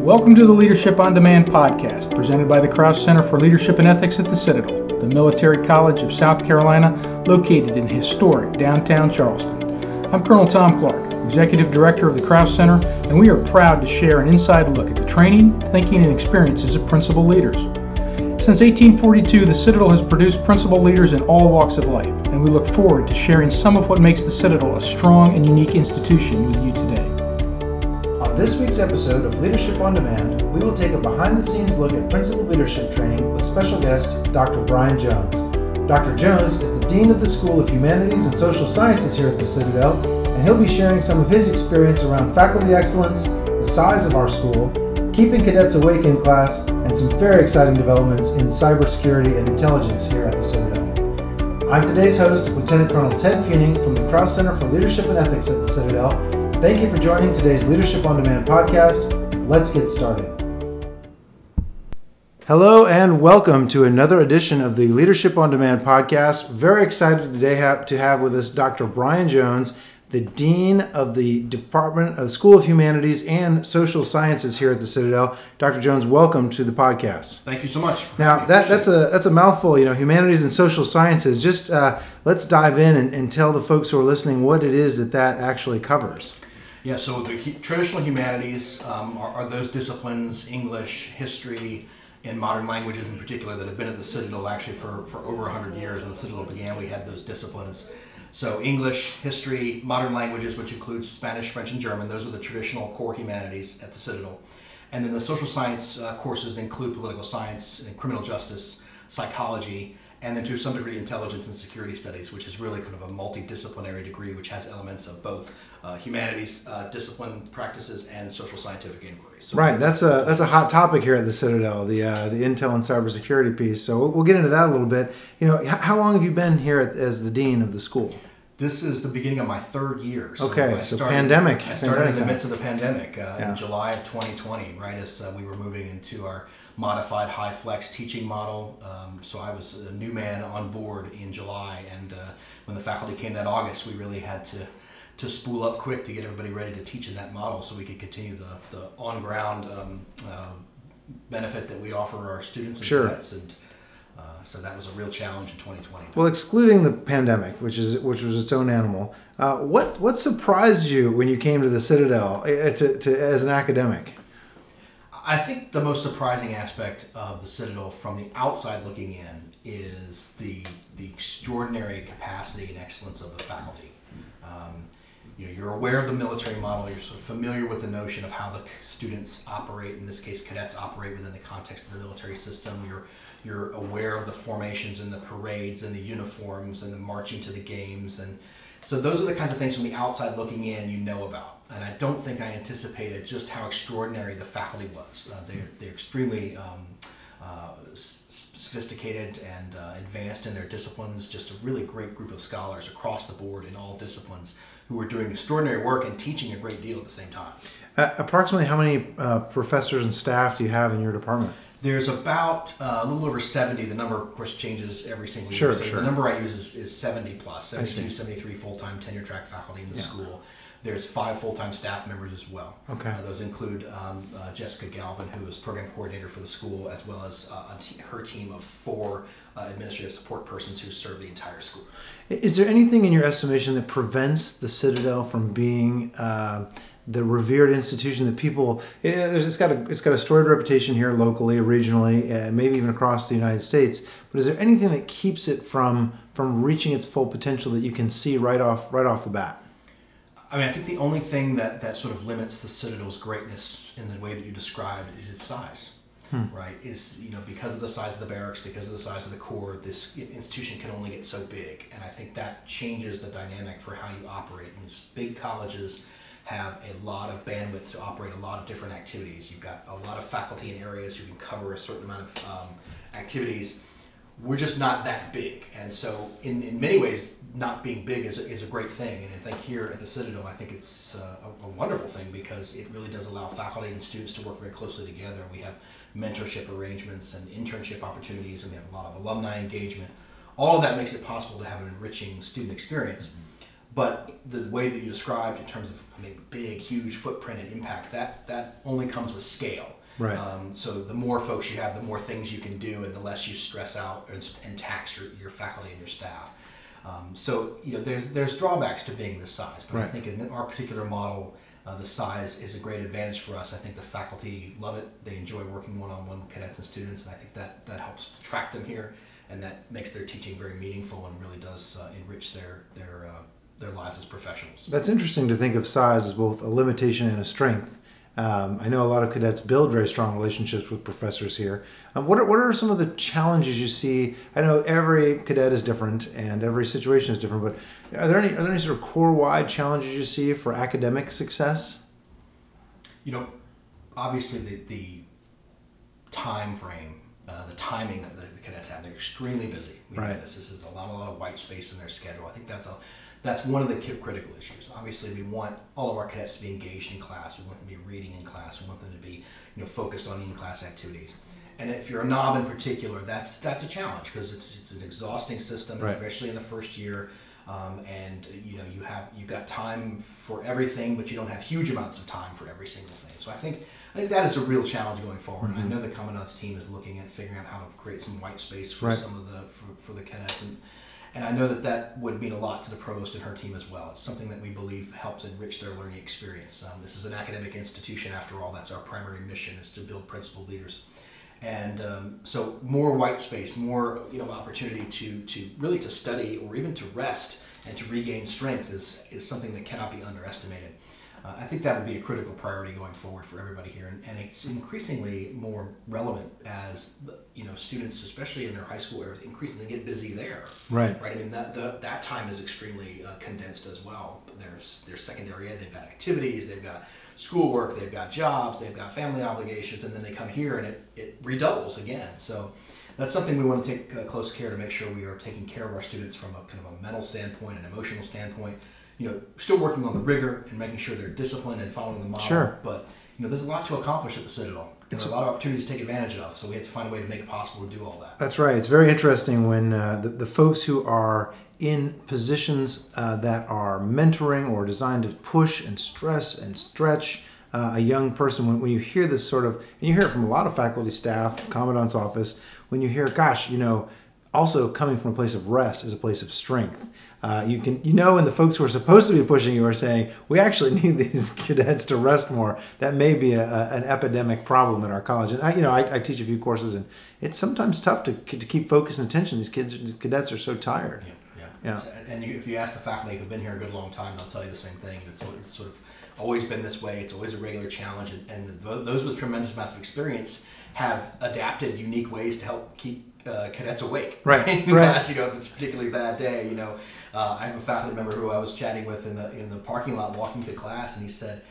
Welcome to the Leadership on Demand podcast, presented by the Krause Center for Leadership and Ethics at the Citadel, the military college of South Carolina, located in historic downtown Charleston. I'm Colonel Tom Clark, Executive Director of the Krause Center, and we are proud to share an inside look at the training, thinking, and experiences of principal leaders. Since 1842, the Citadel has produced principal leaders in all walks of life, and we look forward to sharing some of what makes the Citadel a strong and unique institution with you today. On this week's episode of Leadership on Demand, we will take a behind the scenes look at principal leadership training with special guest Dr. Brian Jones. Dr. Jones is the Dean of the School of Humanities and Social Sciences here at the Citadel, and he'll be sharing some of his experience around faculty excellence, the size of our school, keeping cadets awake in class, and some very exciting developments in cybersecurity and intelligence here at the Citadel. I'm today's host, Lieutenant Colonel Ted Feening from the Krause Center for Leadership and Ethics at the Citadel. Thank you for joining today's Leadership on Demand podcast. Let's get started. Hello and welcome to another edition of the Leadership on Demand podcast. Very excited today to have with us Dr. Brian Jones, the Dean of the Department of School of Humanities and Social Sciences here at the Citadel. Dr. Jones, welcome to the podcast. Thank you so much. Now that, that's a that's a mouthful, you know, humanities and social sciences. Just uh, let's dive in and, and tell the folks who are listening what it is that that actually covers. Yeah, so the traditional humanities um, are, are, those disciplines, English, history, and modern languages in particular, that have been at the Citadel actually for, for over 100 years. When the Citadel began, we had those disciplines. So English, history, modern languages, which includes Spanish, French, and German, those are the traditional core humanities at the Citadel. And then the social science uh, courses include political science and criminal justice, psychology, and then to some degree intelligence and security studies, which is really kind of a multidisciplinary degree, which has elements of both uh, humanities uh, discipline practices and social scientific inquiries. So right, that's a that's a hot topic here at the Citadel, the uh, the intel and cybersecurity piece. So we'll, we'll, get into that a little bit. You know, how long have you been here at, as the dean of the school? This is the beginning of my third year. So okay, I started, so pandemic. I started in the midst of the pandemic uh, yeah. in July of 2020, right as uh, we were moving into our modified HyFlex teaching model. Um, so I was a new man on board in July, and uh, when the faculty came that August, we really had to to spool up quick to get everybody ready to teach in that model, so we could continue the the on ground um, uh, benefit that we offer our students and sure. cadets. And uh, so that was a real challenge in 2020. Well, excluding the pandemic, which is which was its own animal, uh, what what surprised you when you came to the Citadel uh, to, to, as an academic? I think the most surprising aspect of the Citadel from the outside looking in is the the extraordinary capacity and excellence of the faculty. Um, you know, you're aware of the military model. You're sort of familiar with the notion of how the students operate. In this case, cadets operate within the context of the military system. You're you're aware of the formations and the parades and the uniforms and the marching to the games and so those are the kinds of things from the outside looking in you know about. And I don't think I anticipated just how extraordinary the faculty was. Uh, they're, they're extremely um, uh, sophisticated and uh, advanced in their disciplines, just a really great group of scholars across the board in all disciplines who are doing extraordinary work and teaching a great deal at the same time. Approximately how many uh, professors and staff do you have in your department? There's about uh, a little over 70. The number, of course, changes every single sure, year. So sure. the number I use is, is 70 plus, 72, 73 full-time tenure track faculty in the yeah. school. There's five full-time staff members as well. Okay. Uh, those include um, uh, Jessica Galvin, who is program coordinator for the school, as well as uh, her team of four uh, administrative support persons who serve the entire school. Is there anything in your estimation that prevents the Citadel from being uh, the revered institution that people it's got a it's got a storied reputation here locally, regionally, and maybe even across the United States. But is there anything that keeps it from from reaching its full potential that you can see right off right off the bat? I mean, I think the only thing that that sort of limits the Citadel's greatness in the way that you described is its size. Hmm. Right, is you know because of the size of the barracks, because of the size of the corps, this institution can only get so big, and I think that changes the dynamic for how you operate. And these big colleges have a lot of bandwidth to operate a lot of different activities. You've got a lot of faculty in areas who can cover a certain amount of um, activities. We're just not that big, and so in, in many ways, not being big is a, is a great thing. And I think here at the Citadel, I think it's uh, a, a wonderful thing because it really does allow faculty and students to work very closely together. We have mentorship arrangements and internship opportunities, and we have a lot of alumni engagement. All of that makes it possible to have an enriching student experience. But the way that you described in terms of I mean, big, huge footprint and impact, that that only comes with scale. Right. Um, so the more folks you have, the more things you can do, and the less you stress out and, and tax your, your faculty and your staff. Um, so you know, there's there's drawbacks to being this size, but Right. I think in our particular model, uh, the size is a great advantage for us. I think the faculty love it. They enjoy working one-on-one with cadets and students, and I think that that helps attract them here, and that makes their teaching very meaningful and really does uh, enrich their their uh, their lives as professionals. That's interesting to think of size as both a limitation and a strength. Um, I know a lot of cadets build very strong relationships with professors here. Um, what, are, what are some of the challenges you see? I know every cadet is different and every situation is different, but are there any, are there any sort of core wide challenges you see for academic success? You know, obviously the the time frame, uh, the timing that the, the cadets have, they're extremely busy. We Right. This. this is a lot, a lot of white space in their schedule. I think that's a that's one of the critical issues. Obviously, we want all of our cadets to be engaged in class. We want them to be reading in class. We want them to be, you know, focused on in-class activities. And if you're a knob in particular, that's that's a challenge because it's it's an exhausting system, Right. especially in the first year. Um, and you know you have you've got time for everything, but you don't have huge amounts of time for every single thing. So I think I think that is a real challenge going forward. And I know the commandant's team is looking at figuring out how to create some white space for Right. some of the for, for the cadets. And, and I know that that would mean a lot to the provost and her team as well. It's something that we believe helps enrich their learning experience. Um, this is an academic institution, after all. That's our primary mission is to build principal leaders. And um, so more white space, more you know opportunity to to really to study or even to rest and to regain strength is is something that cannot be underestimated. Uh, I think that would be a critical priority going forward for everybody here, and, and it's increasingly more relevant as you know students, especially in their high school areas, increasingly get busy there. Right. Right. I mean that the, that time is extremely uh, condensed as well. There's their secondary ed, they've got activities, they've got schoolwork, they've got jobs, they've got family obligations, and then they come here and it, it redoubles again. So that's something we want to take uh, close care to make sure we are taking care of our students from a kind of a mental standpoint, an emotional standpoint. You know, still working on the rigor and making sure they're disciplined and following the model. Sure. But you know, there's a lot to accomplish at the Citadel. There's a lot of opportunities to take advantage of. So we have to find a way to make it possible to do all that. That's right. It's very interesting when uh, the, the folks who are in positions uh, that are mentoring or designed to push and stress and stretch uh, a young person, when, when you hear this sort of, and you hear it from a lot of faculty, staff, commandant's office, when you hear, gosh, you know, also coming from a place of rest is a place of strength. Uh, you can, you know, when the folks who are supposed to be pushing you are saying, we actually need these cadets to rest more. That may be a, a, an epidemic problem in our college. And I, you know, I, I teach a few courses, and it's sometimes tough to, to keep focus and attention. These kids, these cadets are so tired. Yeah, yeah. Yeah. And you, if you ask the faculty who've been here a good long time, they'll tell you the same thing. It's, it's sort of always been this way. It's always a regular challenge, and, and tho- those with tremendous amounts of experience have adapted unique ways to help keep uh, cadets awake. Right, in right. class, you know, if it's a particularly bad day, you know, uh, I have a faculty member who I was chatting with in the in the parking lot walking to class, and he said.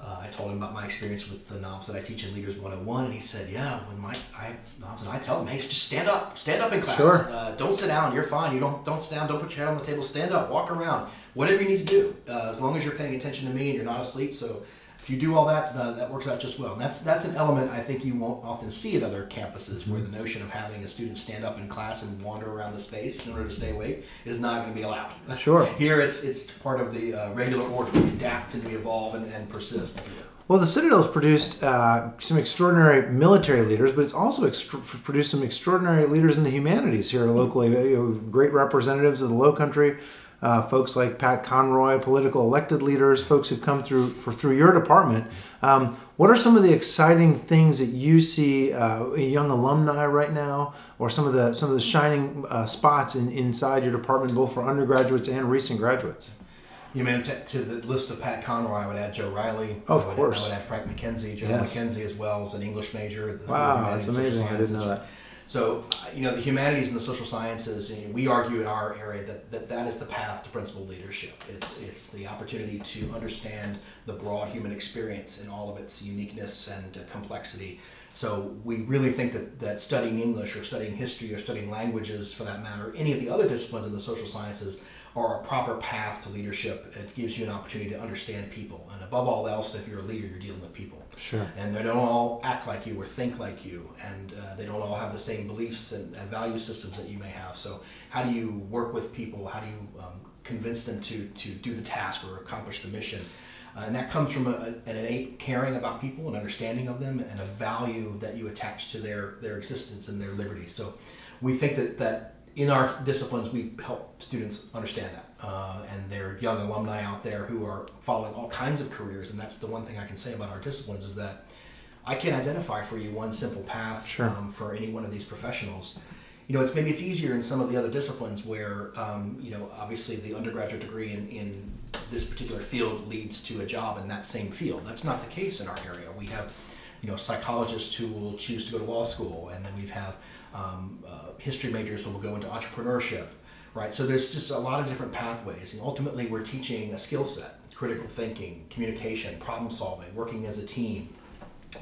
Uh, I told him about my experience with the knobs that I teach in Leaders 101, and he said, "Yeah, when my I knobs, and I tell them, hey, just stand up, stand up in class. Sure. Uh, don't sit down. You're fine. You don't don't sit down. Don't put your head on the table. Stand up. Walk around. Whatever you need to do, uh, as long as you're paying attention to me and you're not asleep. So if you do all that, uh, that works out just well. And that's that's an element I think you won't often see at other campuses, where the notion of having a student stand up in class and wander around the space in order to stay awake is not going to be allowed. Sure. Here, it's it's part of the uh, regular order. We adapt and we evolve and, and persist. Well, the Citadel has produced uh, some extraordinary military leaders, but it's also extr produced some extraordinary leaders in the humanities here locally. You know, great representatives of the Low Country, uh, folks like Pat Conroy, political elected leaders, folks who've come through for through your department. Um, what are some of the exciting things that you see uh, young alumni right now, or some of the some of the shining uh, spots in, inside your department, both for undergraduates and recent graduates? You mean to, to the list of Pat Conroy, I would add Joe Riley. Of I would, course. I would add Frank McKenzie. Joe Yes. McKenzie as well was an English major. at the Wow, that's amazing. I didn't know that. So, uh, you know, the humanities and the social sciences, you know, we argue in our area that, that that is the path to principal leadership. It's it's the opportunity to understand the broad human experience in all of its uniqueness and uh, complexity. So we really think that, that studying English or studying history or studying languages for that matter, any of the other disciplines in the social sciences or a proper path to leadership. It gives you an opportunity to understand people, and above all else, if you're a leader, you're dealing with people. Sure. And they don't all act like you or think like you, and uh, they don't all have the same beliefs and, and, value systems that you may have. So, how do you work with people? How do you um, convince them to to do the task or accomplish the mission? Uh, and that comes from a, an innate caring about people and understanding of them and a value that you attach to their their existence and their liberty. So, we think that that in our disciplines, we help students understand that. Uh, and there are young alumni out there who are following all kinds of careers. And that's the one thing I can say about our disciplines is that I can't identify for you one simple path sure. um, for any one of these professionals. You know, it's maybe it's easier in some of the other disciplines where, um, you know, obviously the undergraduate degree in, in this particular field leads to a job in that same field. That's not the case in our area. We have, you know, psychologists who will choose to go to law school, and then we have um, uh, history majors will go into entrepreneurship, right? So there's just a lot of different pathways, and ultimately we're teaching a skill set: critical thinking, communication, problem solving, working as a team,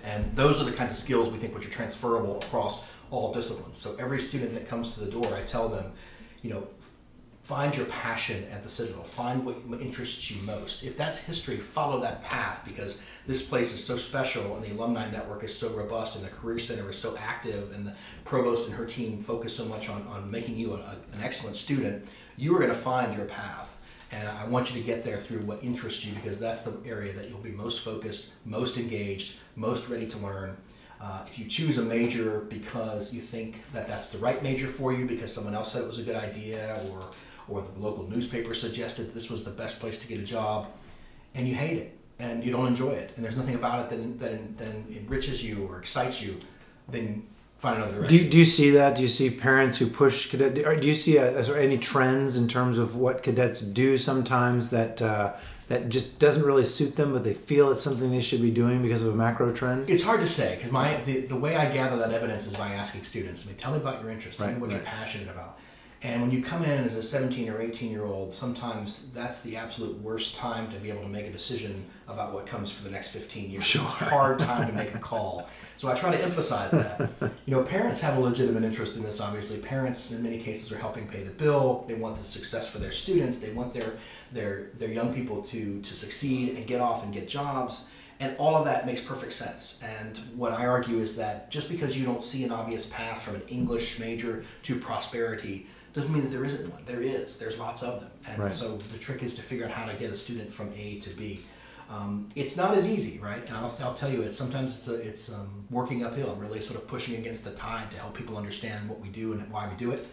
and those are the kinds of skills we think which are transferable across all disciplines. So every student that comes to the door, I tell them, you know, Find your passion at the Citadel. Find what interests you most. If that's history, follow that path because this place is so special and the alumni network is so robust and the Career Center is so active and the provost and her team focus so much on, on making you a, an excellent student. You are going to find your path. And I want you to get there through what interests you because that's the area that you'll be most focused, most engaged, most ready to learn. Uh, if you choose a major because you think that that's the right major for you because someone else said it was a good idea or or the local newspaper suggested this was the best place to get a job, and you hate it and you don't enjoy it, and there's nothing about it that, that, that enriches you or excites you, then find another direction. Do you, do you see that? Do you see parents who push cadet? Do you see a, any trends in terms of what cadets do sometimes that uh, that just doesn't really suit them, but they feel it's something they should be doing because of a macro trend? It's hard to say because my the, the way I gather that evidence is by asking students. I mean, tell me about your interest. Tell right, me what right. you're passionate about. And when you come in as a 17 or 18 year old, sometimes that's the absolute worst time to be able to make a decision about what comes for the next 15 years. Sure. It's a hard time to make a call. So I try to emphasize that. You know, parents have a legitimate interest in this, obviously. Parents, in many cases, are helping pay the bill. They want the success for their students. They want their, their, their young people to, to succeed and get off and get jobs. And all of that makes perfect sense. And what I argue is that just because you don't see an obvious path from an English major to prosperity doesn't mean that there isn't one. There is. There's lots of them. And right. so the trick is to figure out how to get a student from A to B. Um, it's not as easy, right? And I'll, I'll tell you, it's sometimes it's, a, it's um, working uphill and really sort of pushing against the tide to help people understand what we do and why we do it.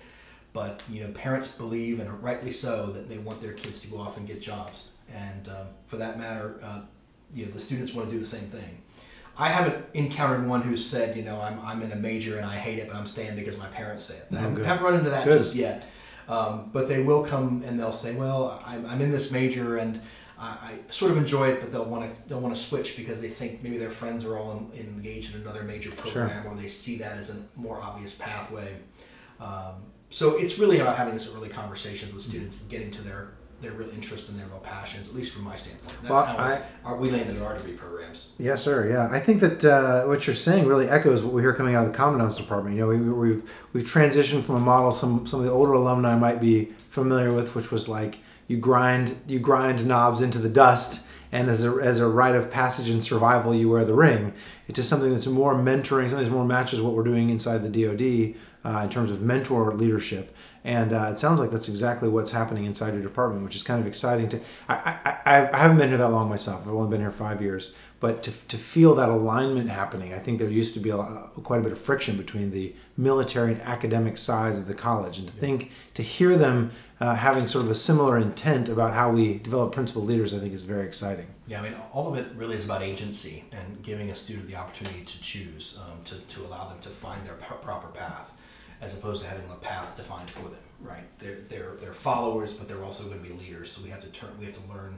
But you know, parents believe, and rightly so, that they want their kids to go off and get jobs. And um, for that matter, uh, you know, the students want to do the same thing. I haven't encountered one who said, you know, I'm, I'm in a major and I hate it, but I'm staying because my parents say it. I haven't, haven't run into that good. just yet. Um, but they will come and they'll say, well, I'm, I'm in this major and I, I sort of enjoy it, but they'll want to they'll want to switch because they think maybe their friends are all in, engaged in another major program, sure. or they see that as a more obvious pathway. Um, so it's really about having this early conversations with students and getting to their their real interest and their real passions, at least from my standpoint. That's well, how I, our, we landed in our degree programs. Yes, sir. Yeah, I think that uh, what you're saying really echoes what we hear coming out of the commandant's department. You know, we, we've we've transitioned from a model some some of the older alumni might be familiar with, which was like you grind you grind knobs into the dust and as a, as a rite of passage and survival, you wear the ring. It's just something that's more mentoring, something that more matches what we're doing inside the DoD uh, in terms of mentor leadership. And uh, it sounds like that's exactly what's happening inside your department, which is kind of exciting. To I, I, I haven't been here that long myself. I've only been here five years, but to, to feel that alignment happening, I think there used to be a, quite a bit of friction between the military and academic sides of the college, and to think to hear them uh, having sort of a similar intent about how we develop principal leaders, I think is very exciting. Yeah, I mean, all of it really is about agency and giving a student the opportunity to choose, um, to, to allow them to find their p- proper path as opposed to having a path defined for them, right? They're they're they're followers, but they're also going to be leaders. So we have to turn, we have to learn,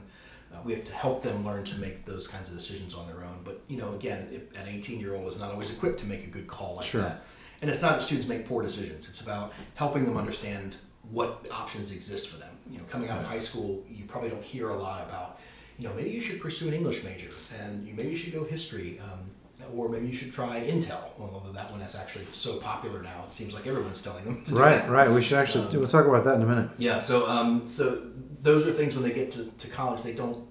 uh, we have to help them learn to make those kinds of decisions on their own. But you know, again, if an 18 year old is not always equipped to make a good call like sure. that. And it's not that students make poor decisions. It's about helping them understand what options exist for them. You know, coming out of high school, you probably don't hear a lot about you know, maybe you should pursue an English major, and you, maybe you should go history. Um, or maybe you should try Intel, although that one is actually so popular now. It seems like everyone's telling them. To right, do that. right. We should actually Um, we'll talk about that in a minute. Yeah, so um, so those are things when they get to, to college, they don't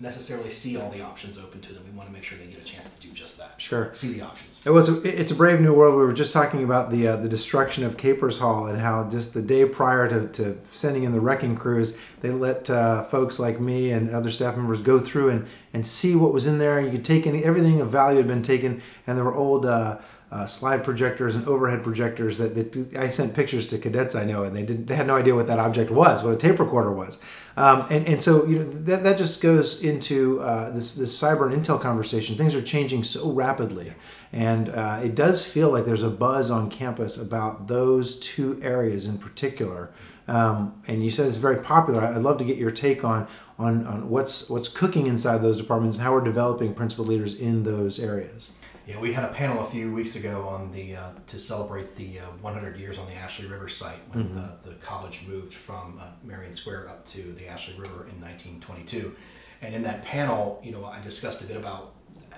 necessarily see all the options open to them. We want to make sure they get a chance to do just that. Sure. See the options. It was a, it's a brave new world. We were just talking about the uh, the destruction of Capers Hall and how just the day prior to, to sending in the wrecking crews, they let uh, folks like me and other staff members go through and, and see what was in there. You could take any everything of value had been taken, and there were old uh, uh, slide projectors and overhead projectors that, that I sent pictures to cadets I know, and they didn't they had no idea what that object was, what a tape recorder was. Um, and, and so you know that, that just goes into uh, this this cyber and intel conversation. Things are changing so rapidly, and uh, it does feel like there's a buzz on campus about those two areas in particular. Um, and you said it's very popular. I'd love to get your take on, on on what's what's cooking inside those departments and how we're developing principal leaders in those areas. Yeah, we had a panel a few weeks ago on the uh, to celebrate the uh, 100 years on the Ashley River site when Mhm. the, the college moved from uh, Marion Square up to the Ashley River in 1922. And in that panel, you know, I discussed a bit about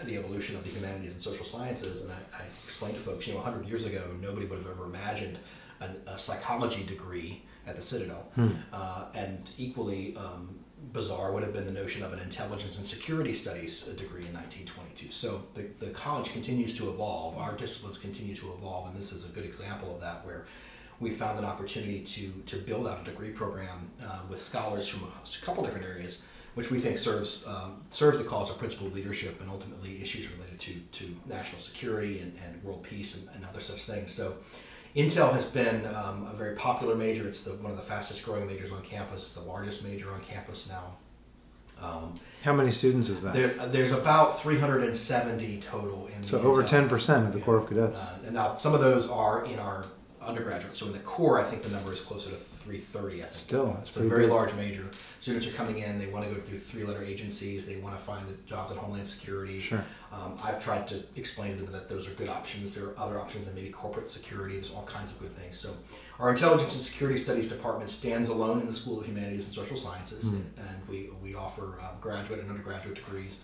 the evolution of the humanities and social sciences, and I, I explained to folks, you know, 100 years ago, nobody would have ever imagined an, a psychology degree at the Citadel, Hmm. uh, and equally um, bizarre would have been the notion of an intelligence and security studies uh, degree in 1922. So the, the college continues to evolve, our disciplines continue to evolve, and this is a good example of that where we found an opportunity to, to build out a degree program uh, with scholars from a couple different areas, which we think serves um, serves the cause of principal leadership and ultimately issues related to, to national security and, and world peace and, and other such things. So Intel has been um, a very popular major. It's the, one of the fastest growing majors on campus. It's the largest major on campus now. Um, How many students is that? there, there's about 370 total in so over Intel. 10% of the Corps of Cadets. Uh, and now some of those are in our undergraduate. So in the Corps, I think the number is closer to 330. I think. Still, that's it's a very big. large major. Students are coming in. They want to go through three-letter agencies. They want to find jobs at Homeland Security. Sure. Um, I've tried to explain to them that those are good options. There are other options than maybe corporate security. There's all kinds of good things. So our Intelligence and Security Studies department stands alone in the School of Humanities and Social Sciences, Hmm. and we we offer uh, graduate and undergraduate degrees.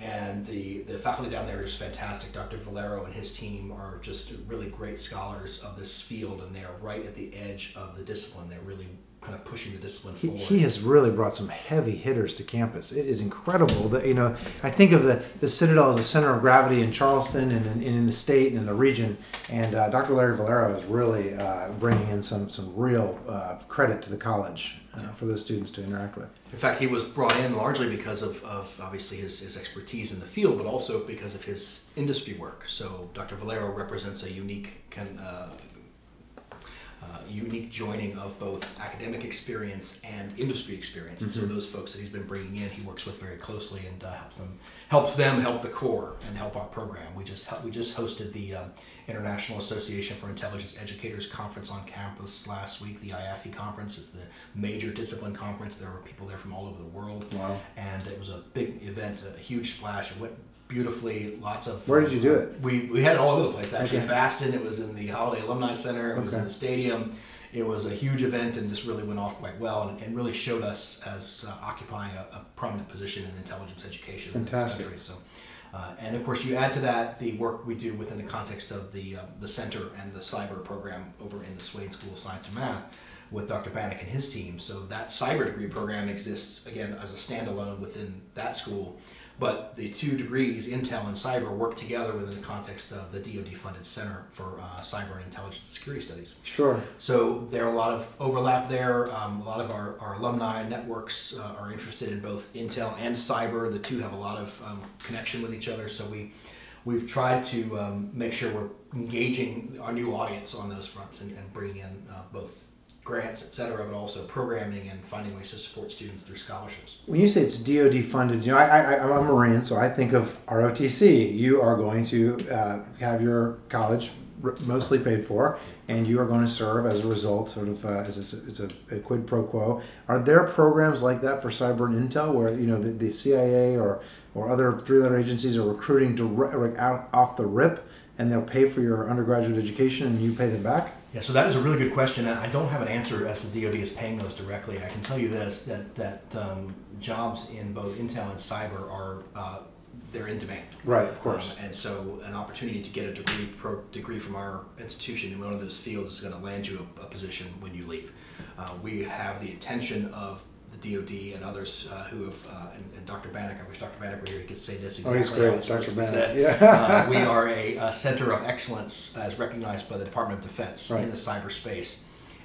And the, the faculty down there is fantastic. Dr. Valero and his team are just really great scholars of this field, and they are right at the edge of the discipline. They're really kind of pushing the discipline He, forward. he has really brought some heavy hitters to campus. It is incredible that you know. I think of the, the Citadel as a center of gravity in Charleston and in, and in the state and in the region, and uh, Dr. Larry Valero is really uh, bringing in some some real uh, credit to the college uh, for those students to interact with. In fact, he was brought in largely because of, of obviously his, his expertise in the field, but also because of his industry work. So Dr. Valero represents a unique can, uh, unique joining of both academic experience and industry experience. And so Mhm. those folks that he's been bringing in, he works with very closely and uh, helps them helps them help the Corps and help our program. We just we just hosted the um, International Association for Intelligence Educators conference on campus last week. The IAFE conference is the major discipline conference. There were people there from all over the world, Wow. and it was a big event, a huge splash. It went beautifully. Lots of Where did you do it? We we had it all over the place actually. Okay. In Bastin, it was in the Holliday Alumni Center. It was in the stadium. It was a huge event and just really went off quite well and, and really showed us as uh, occupying a, a prominent position in intelligence education Fantastic. in this country. So, uh, and of course, you add to that the work we do within the context of the uh, the center and the cyber program over in the Swain School of Science and Math with Dr. Banik and his team. So that cyber degree program exists again as a standalone within that school, but the two degrees, Intel and Cyber, work together within the context of the DoD-funded Center for uh, Cyber and Intelligence Security Studies. Sure. So there are a lot of overlap there. Um, a lot of our, our alumni networks uh, are interested in both Intel and cyber. The two have a lot of um, connection with each other. So we we've tried to um, make sure we're engaging our new audience on those fronts and, and bringing in uh, both grants, et cetera, but also programming and finding ways to support students through scholarships. When you say it's DoD funded, you know, I, I, I'm a Marine, so I think of ROTC. You are going to uh, have your college r- mostly paid for, and you are going to serve as a result, sort of uh, as it's a, it's a, a quid pro quo. Are there programs like that for cyber and intel, where you know the, the CIA or or other three-letter agencies are recruiting direct out off the rip, and they'll pay for your undergraduate education, and you pay them back? Yeah, so that is a really good question, and I don't have an answer as the DoD is paying those directly. I can tell you this: that that um, jobs in both Intel and cyber are uh, they're in demand. Right, of course. Um, and so an opportunity to get a degree pro, degree from our institution in one of those fields is going to land you a, a position when you leave. Uh, we have the attention of the DoD and others uh, who have, uh, and, and, Dr. Banik, I wish Dr. Banik were here, he could say this exactly. Oh, he's great, Dr. Banik. Yeah. Uh, we are a, a, center of excellence as recognized by the Department of Defense right. in the cyberspace.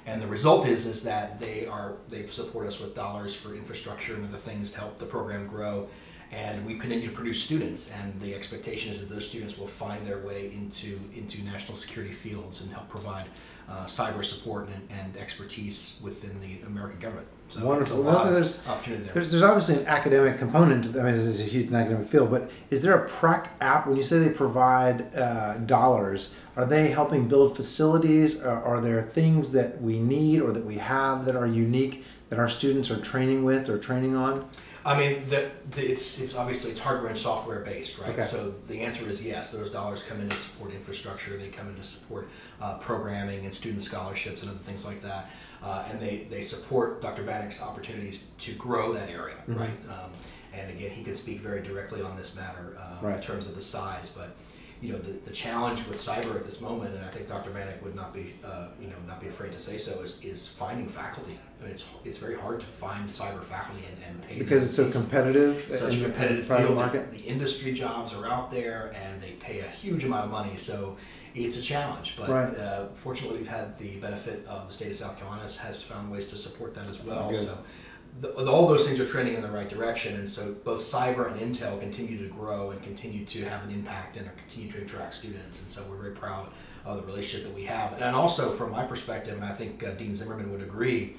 And the result is is that they are they support us with dollars for infrastructure and other things to help the program grow and we continue to produce students and the expectation is that those students will find their way into into national security fields and help provide uh, cyber support and, and, expertise within the American government. So Wonderful. Well, there's, opportunity there. There's, there's obviously an academic component. To that. I mean, this is a huge academic field, but is there a prac app when you say they provide uh, dollars? Are they helping build facilities? Or are there things that we need or that we have that are unique that our students are training with or training on? I mean, the, the, it's it's obviously it's hardware and software based, right? Okay. So the answer is yes. Those dollars come in to support infrastructure. They come in to support uh, programming and student scholarships and other things like that. Uh, and they, they support Dr. Banik's opportunities to grow that area, mm-hmm. right? Um, and again, he could speak very directly on this matter uh, right. in terms of the size, but you know the, the challenge with cyber at this moment, and I think Dr. Banik would not be uh, you know not be afraid to say so, is, is finding faculty. I mean, it's it's very hard to find cyber faculty and, and pay because it's so competitive. Such a competitive field. Market. The, the industry jobs are out there, and they pay a huge amount of money. So it's a challenge. But right. uh, fortunately, we've had the benefit of the state of South Carolina has found ways to support that as well. Good. So the, all those things are trending in the right direction, and so both cyber and Intel continue to grow and continue to have an impact and continue to attract students, and so we're very proud of the relationship that we have. And also, from my perspective, and I think uh, Dean Zimmerman would agree,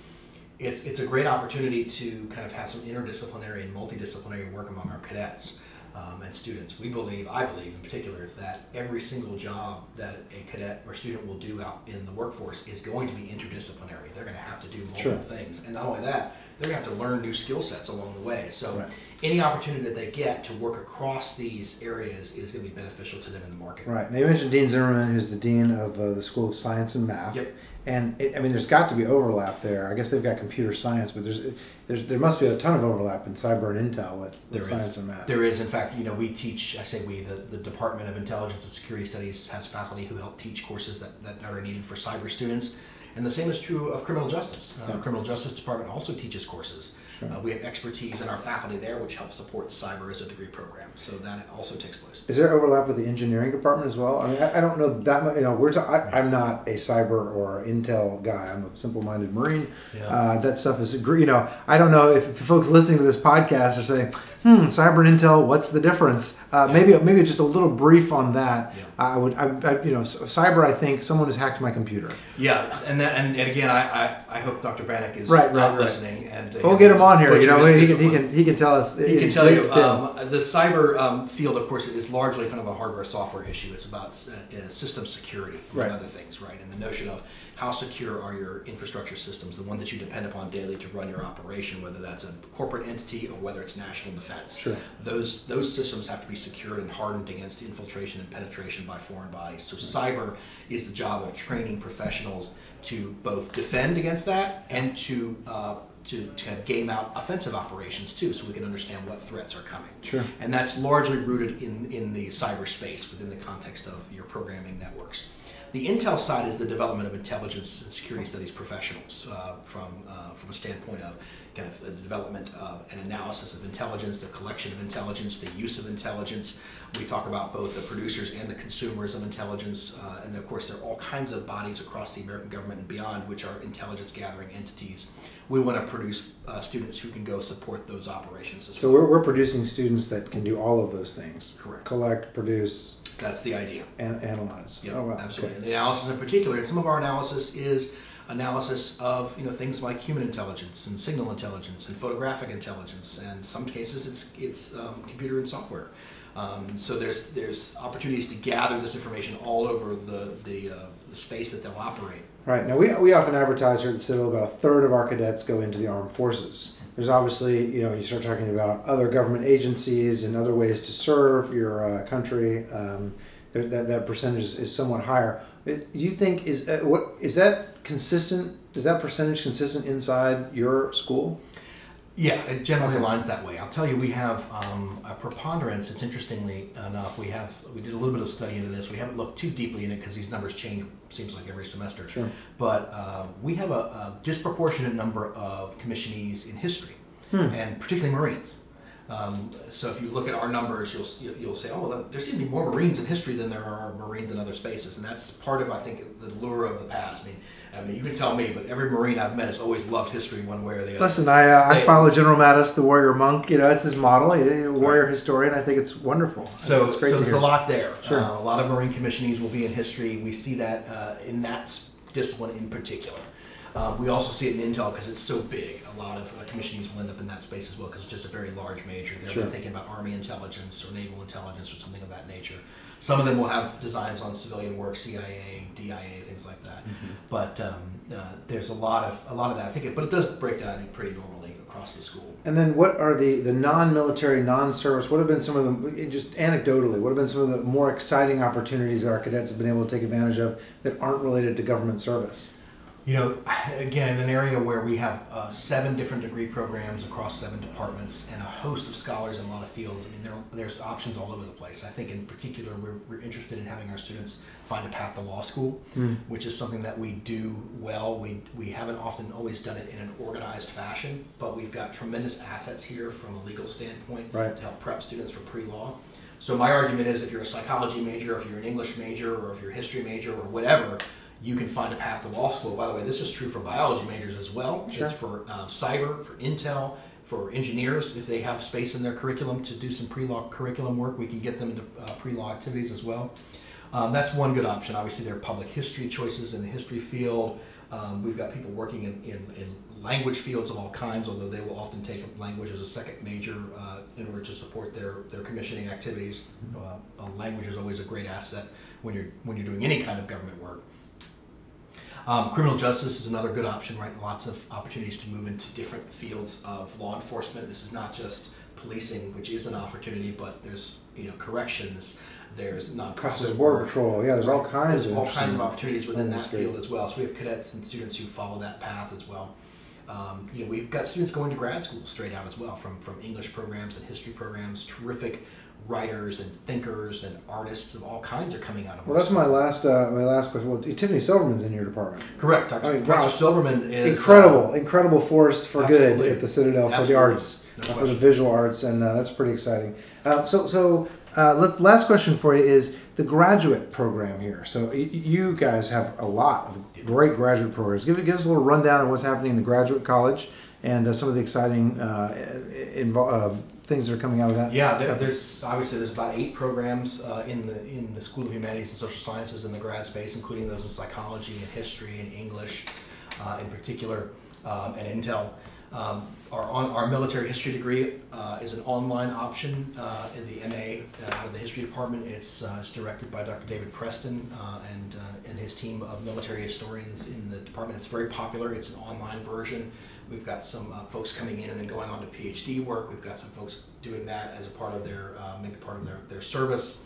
it's it's a great opportunity to kind of have some interdisciplinary and multidisciplinary work among our cadets um, and students. We believe, I believe in particular, that every single job that a cadet or student will do out in the workforce is going to be interdisciplinary. They're going to have to do multiple sure. things, and not only that, they're going to have to learn new skill sets along the way. So right. any opportunity that they get to work across these areas is going to be beneficial to them in the market. Right. Now you mentioned Dean Zimmerman, who's the dean of uh, the School of Science and Math. Yep. And it, I mean, there's got to be overlap there. I guess they've got computer science, but there's, there's there must be a ton of overlap in cyber and intel with, with science is. and math. There is. In fact, you know, we teach. I say we. The, the Department of Intelligence and Security Studies has faculty who help teach courses that, that are needed for cyber students. And the same is true of criminal justice. Uh, yeah. Criminal Justice Department also teaches courses. Sure. Uh, we have expertise in our faculty there, which helps support cyber as a degree program. So that also takes place. Is there overlap with the engineering department as well? I mean, I, I don't know that much. You know, we're. Ta- I, am not a cyber or Intel guy. I'm a simple-minded Marine. Yeah. Uh, that stuff is. You know, I don't know if, if folks listening to this podcast are saying, "Hmm, cyber and Intel, what's the difference?" Uh, yeah. Maybe maybe just a little brief on that. Yeah. I would. I, I, you know, cyber. I think someone has hacked my computer. Yeah, and that, and, and again, I, I, I hope Dr. Banik is right, not right, listening. And uh, we'll get him on here. You know, he can, he can he can tell us. He can tell you um, the cyber um, field, of course, is largely kind of a hardware software issue. It's about uh, system security, right. other things, right? And the notion of how secure are your infrastructure systems, the one that you depend upon daily to run your operation, whether that's a corporate entity or whether it's national defense. Sure. Those those systems have to be secured and hardened against infiltration and penetration by foreign bodies. So cyber is the job of training professionals to both defend against that and to uh, to, to, kind of game out offensive operations too, so we can understand what threats are coming. Sure. And that's largely rooted in, in the cyberspace within the context of your programming networks. The Intel side is the development of intelligence and security studies professionals uh, from, uh, from a standpoint of kind of the development of an analysis of intelligence, the collection of intelligence, the use of intelligence. We talk about both the producers and the consumers of intelligence. Uh, and of course, there are all kinds of bodies across the American government and beyond which are intelligence gathering entities. We want to produce uh, students who can go support those operations. so well. we're, we're producing students that can do all of those things. Correct. Collect, produce, that's the idea. And analyze. Yep, oh, wow. Absolutely. Okay. And the analysis in particular, and some of our analysis is analysis of you know things like human intelligence and signal intelligence and photographic intelligence, and some cases it's it's um, computer and software. Um, so there's there's opportunities to gather this information all over the the, uh, the space that they'll operate. Right. Now we, we often advertise here at Citadel about a third of our cadets go into the armed forces. There's obviously you know you start talking about other government agencies and other ways to serve your uh, country. Um, that that percentage is, is somewhat higher. Do you think is uh, what is that consistent? Is that percentage consistent inside your school? Yeah, it generally okay. aligns that way. I'll tell you, we have um, a preponderance. It's interestingly enough, we have we did a little bit of study into this. We haven't looked too deeply in it because these numbers change. Seems like every semester. Sure. But uh, we have a, a, disproportionate number of commissionees in history, hmm. and particularly Marines. Um, so if you look at our numbers, you'll you'll say, oh well, there seem to be more Marines in history than there are Marines in other spaces, and that's part of I think the lure of the past. I mean, I mean you can tell me, but every Marine I've met has always loved history one way or the other. Listen, I uh, I follow General Mattis, the warrior monk. You know, it's his model, a warrior right. historian. I think it's wonderful. So it's so there's hear. a lot there. Sure. Uh, a lot of Marine commissionees will be in history. We see that uh, in that discipline in particular. Uh, we also see it in Intel because it's so big. A lot of uh, commissionees will end up in that space as well because it's just a very large major. They're sure. thinking about Army intelligence or naval intelligence or something of that nature. Some of them will have designs on civilian work, CIA, DIA, things like that. Mm-hmm. But um, uh, there's a lot of a lot of that. I think, it, but it does break down I think pretty normally across the school. And then what are the the non-military, non-service? What have been some of the just anecdotally? What have been some of the more exciting opportunities that our cadets have been able to take advantage of that aren't related to government service? You know, again, in an area where we have uh, seven different degree programs across seven departments and a host of scholars in a lot of fields. I mean, there, there's options all over the place. I think in particular, we're, we're interested in having our students find a path to law school, mm. which is something that we do well. We, we haven't often always done it in an organized fashion, but we've got tremendous assets here from a legal standpoint right. to help prep students for pre-law. So my argument is if you're a psychology major, if you're an English major, or if you're a history major, or whatever, you can find a path to law school. By the way, this is true for biology majors as well. Sure. It's for uh, cyber, for Intel, for engineers. If they have space in their curriculum to do some pre-law curriculum work, we can get them into uh, pre-law activities as well. Um, that's one good option. Obviously, there are public history choices in the history field. Um, we've got people working in, in, in, language fields of all kinds, although they will often take language as a second major uh, in order to support their, their commissioning activities. Uh, language is always a great asset when you're when you're doing any kind of government work. Um, criminal justice is another good option, right? Lots of opportunities to move into different fields of law enforcement. This is not just policing, which is an opportunity, but there's you know corrections, there's non Customs Border Patrol. Yeah, there's all kinds there's of all kinds of opportunities within that field as well. So we have cadets and students who follow that path as well. Um, you know, we've got students going to grad school straight out as well from from English programs and history programs. Terrific writers and thinkers and artists of all kinds are coming out of. Well, that's my last uh, my last question. Well, Tiffany Silverman's in your department. Correct. Dr. I mean, Professor Silverman is incredible, uh, incredible force for absolutely. good at the Citadel absolutely. for the arts, no for the visual arts, and uh, that's pretty exciting. Uh, so, so uh, last question for you is the graduate program here. So you guys have a lot of great graduate programs. Give, give us a little rundown of what's happening in the graduate college and uh, some of the exciting uh, invo- things that are coming out of that? Yeah, there, there's obviously there's about eight programs uh, in the in the School of Humanities and Social Sciences in the grad space, including those in psychology and history and English, uh, in particular, um, and Intel. Um, our, on, our military history degree uh, is an online option uh, in the MA uh, out of the history department. It's, uh, it's directed by Dr. David Preston uh, and and his team of military historians in the department. It's very popular. It's an online version. We've got some uh, folks coming in and then going on to PhD work. We've got some folks doing that as a part of their, uh, maybe part of their, their service.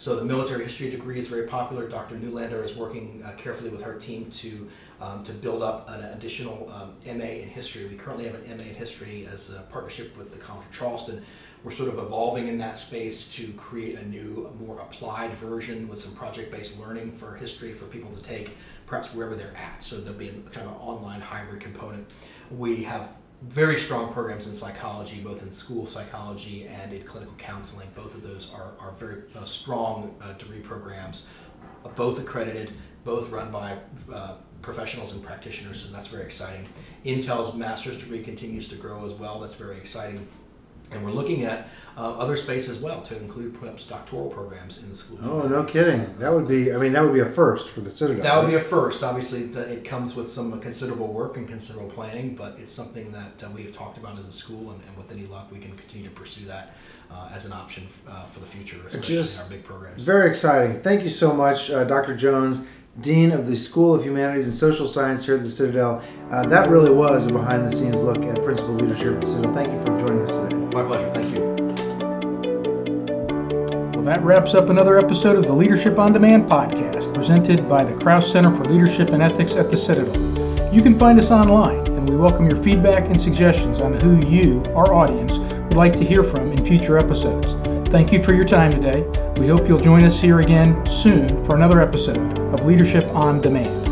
So the military history degree is very popular. Dr. Newlander is working uh, carefully with her team to um, to build up an additional um, MA in history. We currently have an MA in history as a partnership with the College of Charleston. We're sort of evolving in that space to create a new, more applied version with some project-based learning for history for people to take perhaps wherever they're at. So there'll be kind of an online hybrid component. We have very strong programs in psychology, both in school psychology and in clinical counseling. Both of those are, are very uh, strong uh, degree programs, both accredited, both run by uh, professionals and practitioners, and that's very exciting. Intel's master's degree continues to grow as well. That's very exciting. And we're looking at uh, other space as well to include perhaps doctoral programs in the school. Oh, no kidding. That would be, I mean, that would be a first for the Citadel. That would be a first. Obviously, it comes with some considerable work and considerable planning, but it's something that uh, we have talked about as a school, and, and, with any luck, we can continue to pursue that uh, as an option uh, for the future, especially Just in our big programs. Very exciting. Thank you so much, uh, Dr. Jones. Dean of the School of Humanities and Social Science here at the Citadel. Uh, that really was a behind the scenes look at principal leadership at Citadel. Thank you for joining us today. My pleasure. Thank you. Well, that wraps up another episode of the Leadership on Demand podcast presented by the Krause Center for Leadership and Ethics at the Citadel. You can find us online, and we welcome your feedback and suggestions on who you, our audience, would like to hear from in future episodes. Thank you for your time today. We hope you'll join us here again soon for another episode of Leadership on Demand.